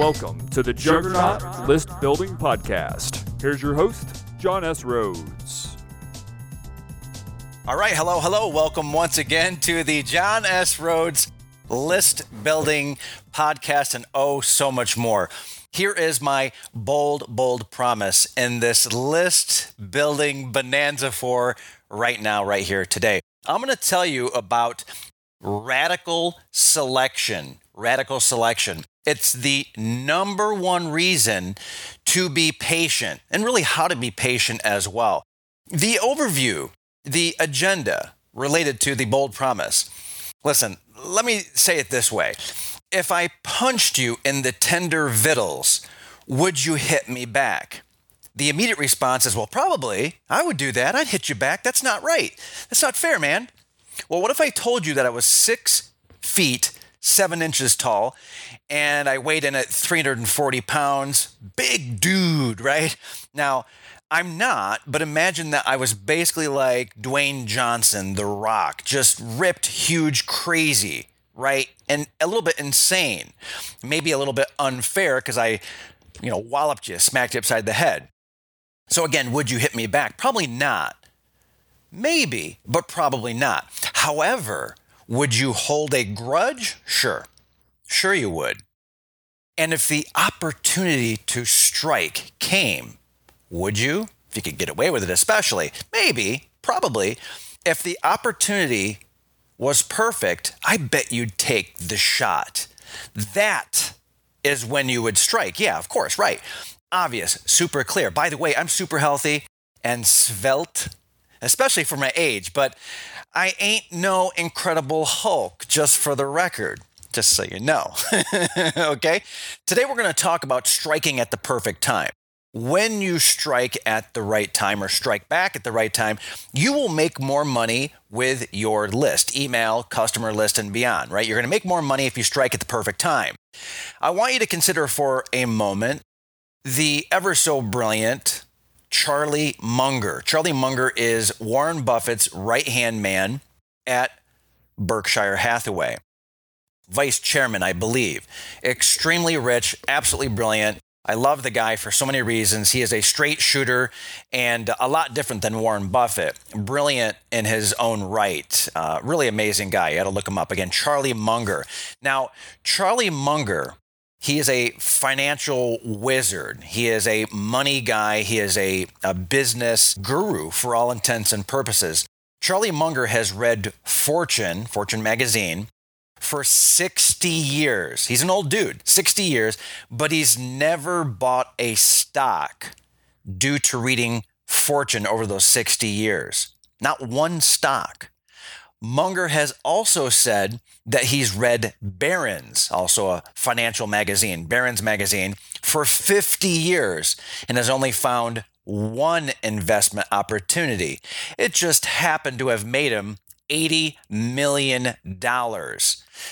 Welcome to the Juggernaut List Building Podcast. Here's your host, John S. Rhodes. All right, hello, hello. Welcome once again to the John S. Rhodes List Building Podcast and oh, so much more. Here is my bold, bold promise in this list building bonanza for right now, right here today. I'm going to tell you about radical selection. Radical selection. It's the number one reason to be patient and really how to be patient as well. The overview, the agenda related to the bold promise. Listen, let me say it this way. If I punched you in the tender vittles, would you hit me back? The immediate response is, well, probably. I would do that. I'd hit you back. That's not right. That's not fair, man. Well, what if I told you that I was six feet, seven inches tall, and I weighed in at 340 pounds? Big dude, right? Now, I'm not, but imagine that I was basically like Dwayne Johnson, The Rock, just ripped, huge, crazy, right? And a little bit insane. Maybe a little bit unfair because I, you know, walloped you, smacked you upside the head. So again, would you hit me back? Probably not. Maybe, but probably not. However, would you hold a grudge? Sure. Sure, you would. And if the opportunity to strike came, would you? If you could get away with it, especially. Maybe, probably. If the opportunity was perfect, I bet you'd take the shot. That is when you would strike. Yeah, of course, right. Obvious, super clear. By the way, I'm super healthy and svelte especially for my age, but I ain't no incredible Hulk, just for the record, just so you know. okay? Today we're going to talk about striking at the perfect time. When you strike at the right time or strike back at the right time, you will make more money with your list, email, customer list, and beyond, right? You're going to make more money if you strike at the perfect time. I want you to consider for a moment the ever so brilliant Charlie Munger. Charlie Munger is Warren Buffett's right hand man at Berkshire Hathaway. Vice chairman, I believe. Extremely rich, absolutely brilliant. I love the guy for so many reasons. He is a straight shooter and a lot different than Warren Buffett. Brilliant in his own right. Uh, really amazing guy. You got to look him up again. Charlie Munger. Now, Charlie Munger he is a financial wizard. He is a money guy. He is a, a business guru for all intents and purposes. Charlie Munger has read Fortune, Fortune magazine, for 60 years. He's an old dude, 60 years, but he's never bought a stock due to reading Fortune over those 60 years. Not one stock. Munger has also said that he's read Barron's, also a financial magazine, Barron's magazine, for 50 years and has only found one investment opportunity. It just happened to have made him $80 million.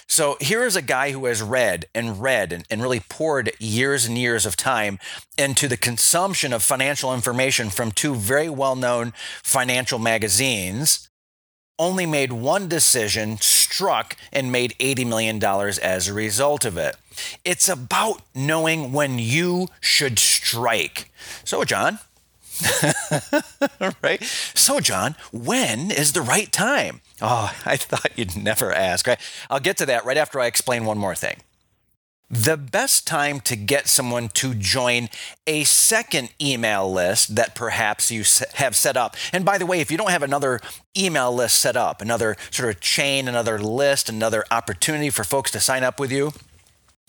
So here is a guy who has read and read and, and, really poured years and years of time into the consumption of financial information from two very well known financial magazines only made one decision, struck, and made $80 million as a result of it. It's about knowing when you should strike. So, John, right? So, John, when is the right time? Oh, I thought you'd never ask. Right? I'll get to that right after I explain one more thing. The best time to get someone to join a second email list that perhaps you have set up. And by the way, if you don't have another email list set up, another sort of chain, another list, another opportunity for folks to sign up with you,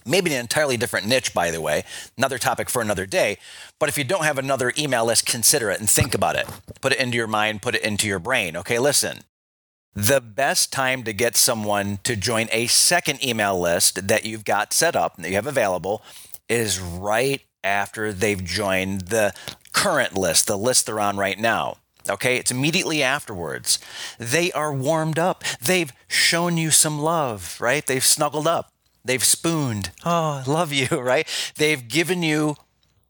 maybe an entirely different niche, by the way, another topic for another day. But if you don't have another email list, consider it and think about it. Put it into your mind, put it into your brain. Okay, listen the best time to get someone to join a second email list that you've got set up that you have available is right after they've joined the current list, the list they're on right now. Okay, it's immediately afterwards. They are warmed up. They've shown you some love, right? They've snuggled up. They've spooned. Oh, I love you, right? They've given you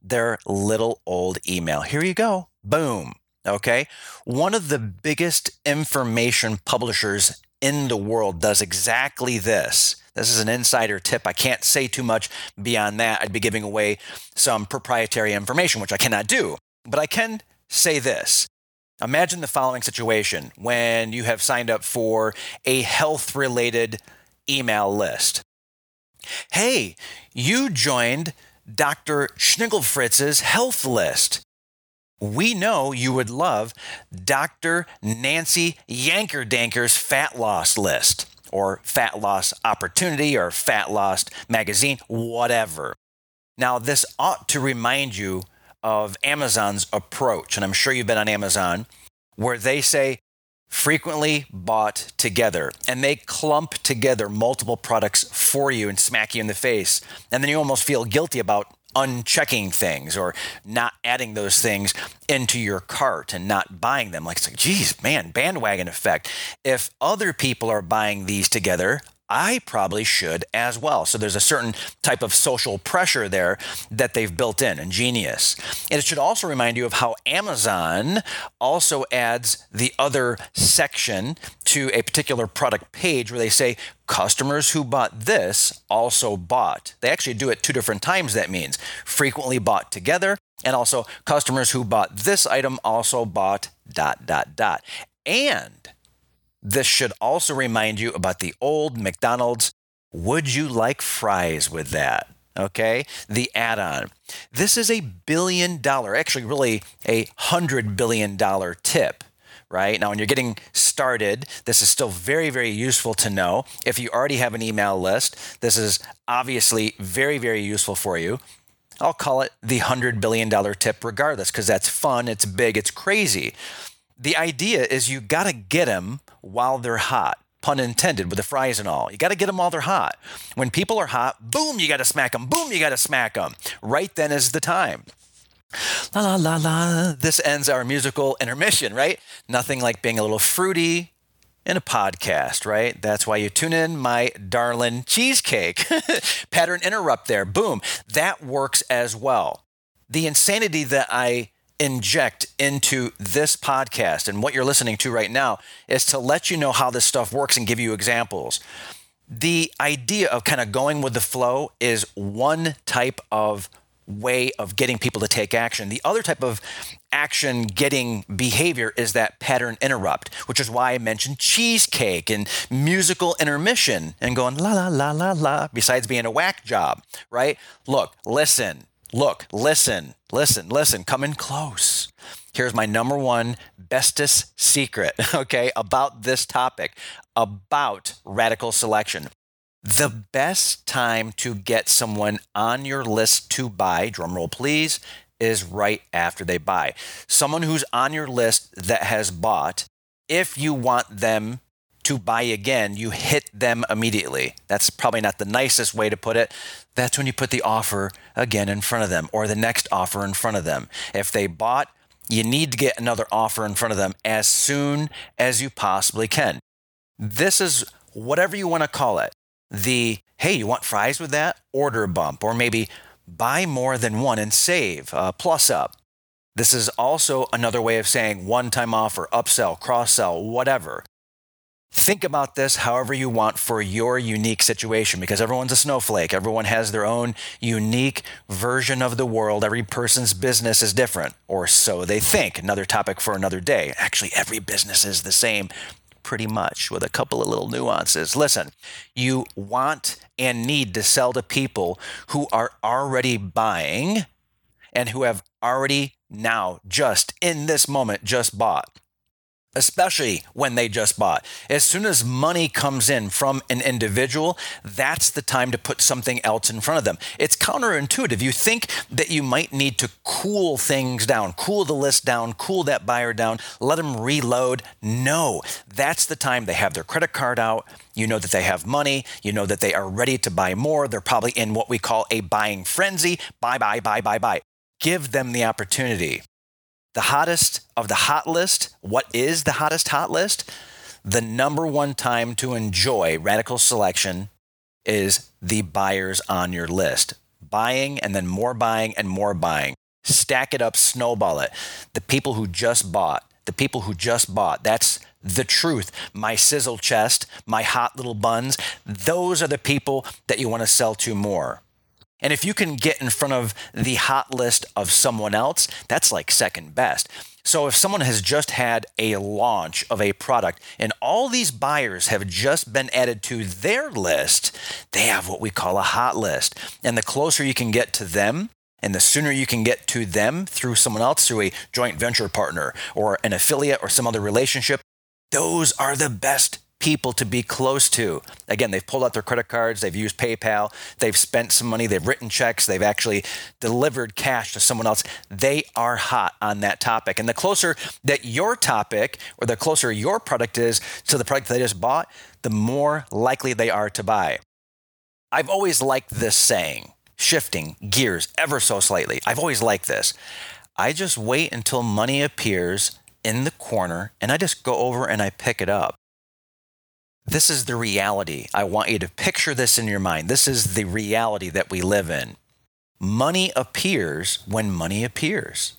their little old email. Here you go. Boom. Okay. One of the biggest information publishers in the world does exactly this. This is an insider tip. I can't say too much beyond that. I'd be giving away some proprietary information, which I cannot do. But I can say this. Imagine the following situation when you have signed up for a health related email list. Hey, you joined Dr. Schnigelfritz's health list. We know you would love Dr. Nancy Yankerdanker's fat loss list or fat loss opportunity or fat loss magazine, whatever. Now, this ought to remind you of Amazon's approach, and I'm sure you've been on Amazon, where they say frequently bought together and they clump together multiple products for you and smack you in the face. And then you almost feel guilty about unchecking things or not adding those things into your cart and not buying them. Like, it's like, geez, man, bandwagon effect. If other people are buying these together, I probably should as well. So there's a certain type of social pressure there that they've built in, ingenious. And it should also remind you of how Amazon also adds the other section to a particular product page where they say customers who bought this also bought. They actually do it two different times, that means frequently bought together. And also, customers who bought this item also bought dot, dot, dot. And this should also remind you about the old McDonald's. Would you like fries with that? Okay, the add on. This is a billion dollar, actually, really a hundred billion dollar tip right? Now, when you're getting started, this is still very, very useful to know. If you already have an email list, this is obviously very, very useful for you. I'll call it the $100 billion tip regardless, because that's fun, it's big, it's crazy. The idea is you got to get them while they're hot. Pun intended with the fries and all. You got to get them while they're hot. When people are hot, boom, you got to smack them. Boom, you got to smack them. Right then is the time. La la la la. This ends our musical intermission, right? Nothing like being a little fruity in a podcast, right? That's why you tune in, my darling cheesecake. Pattern interrupt there. Boom. That works as well. The insanity that I inject into this podcast and what you're listening to right now is to let you know how this stuff works and give you examples. The idea of kind of going with the flow is one type of way of getting people to take action. The other type of action getting behavior is that pattern interrupt, which is why I mentioned cheesecake and musical intermission and going la la la la la, besides being a whack job, right? Look, listen, Look, listen, listen, listen, come in close. Here's my number one bestest secret, okay, about this topic, about radical selection. The best time to get someone on your list to buy, drumroll please, is right after they buy. Someone who's on your list that has bought, if you want them to buy again, you hit them immediately. That's probably not the nicest way to put it. That's when you put the offer again in front of them or the next offer in front of them. If they bought, you need to get another offer in front of them as soon as you possibly can. This is whatever you want to call it. The hey, you want fries with that? Order bump, or maybe buy more than one and save, uh, plus up. This is also another way of saying one time offer, upsell, cross sell, whatever. Think about this however you want for your unique situation because everyone's a snowflake. Everyone has their own unique version of the world. Every person's business is different, or so they think. Another topic for another day. Actually, every business is the same pretty much with a couple of little nuances. Listen, you want and need to sell to people who are already buying and who have already now, just in this moment, just bought especially when they just bought. As soon as money comes in from an individual, that's the time to put something else in front of them. It's counterintuitive. You think that you might need to cool things down, cool the list down, cool that buyer down, let them reload. No, that's the time they have their credit card out. You know that they have money. You know that they are ready to buy more. They're probably in what we call a buying frenzy. Buy, buy, buy, buy, buy. Give them the opportunity the hottest of the hot list. What is the hottest hot list? The number one time to enjoy radical selection is the buyers on your list. Buying and then more buying and more buying. Stack it up, snowball it. The people who just bought, the people who just bought, that's the truth, my sizzle chest, my hot little buns. Those are the people that you want to sell to more. And if you can get in front of the hot list of someone else, that's like second best. So if someone has just had a launch of a product and all these buyers have just been added to their list, they have what we call a hot list. And the closer you can get to them, and the sooner you can get to them through someone else, through a joint venture partner or an affiliate or some other relationship, those are the best people to be close to. Again, they've pulled out their credit cards, they've used PayPal, they've spent some money, they've written checks, they've actually delivered cash to someone else. They are hot on that topic. And the closer that your topic or the closer your product is to the product they just bought, the more likely they are to buy. I've always liked this saying, shifting gears ever so slightly. I've always liked this. I just wait until money appears in the corner and I just go over and I pick it up. This is the reality. I want you to picture this in your mind. This is the reality that we live in. Money appears when money appears.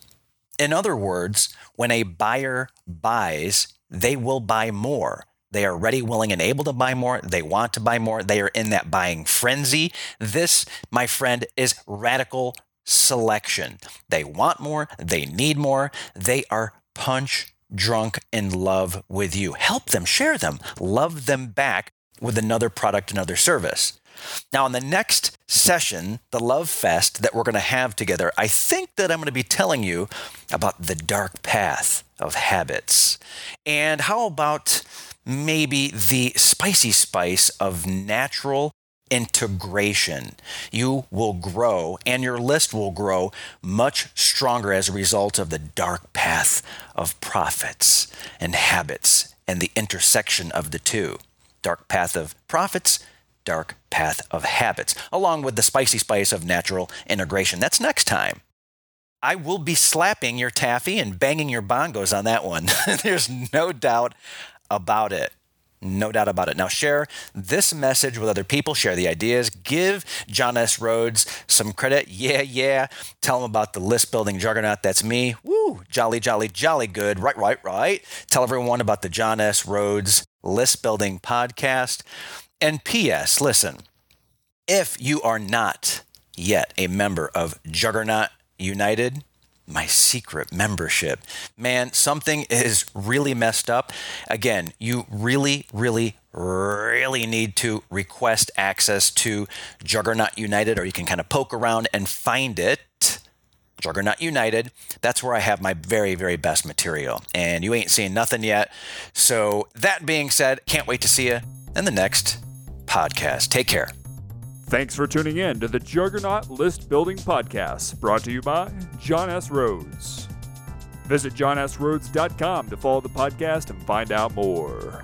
In other words, when a buyer buys, they will buy more. They are ready, willing, and able to buy more. They want to buy more. They are in that buying frenzy. This, my friend, is radical selection. They want more. They need more. They are punch drunk in love with you. Help them, share them, love them back with another product, another service. Now, in the next session, the Love Fest that we're going to have together, I think that I'm going to be telling you about the dark path of habits. And how about maybe the spicy spice of natural integration. You will grow and your list will grow much stronger as a result of the dark path of profits and habits and the intersection of the two. Dark path of profits, dark path of habits, along with the spicy spice of natural integration. That's next time. I will be slapping your taffy and banging your bongos on that one. There's no doubt about it. No doubt about it. Now, share this message with other people, share the ideas, give John S. Rhodes some credit. Yeah, yeah. Tell him about the list building juggernaut. That's me. Woo, jolly, jolly, jolly good. Right, right, right. Tell everyone about the John S. Rhodes list building podcast. And P.S., listen, if you are not yet a member of Juggernaut United, my secret membership. Man, something is really messed up. Again, you really, really, really need to request access to Juggernaut United, or you can kind of poke around and find it. Juggernaut United. That's where I have my very, very best material. And you ain't seen nothing yet. So, that being said, can't wait to see you in the next podcast. Take care. Thanks for tuning in to the Juggernaut List Building Podcast, brought to you by John S. Rhodes. Visit johnsrhodes.com to follow the podcast and find out more.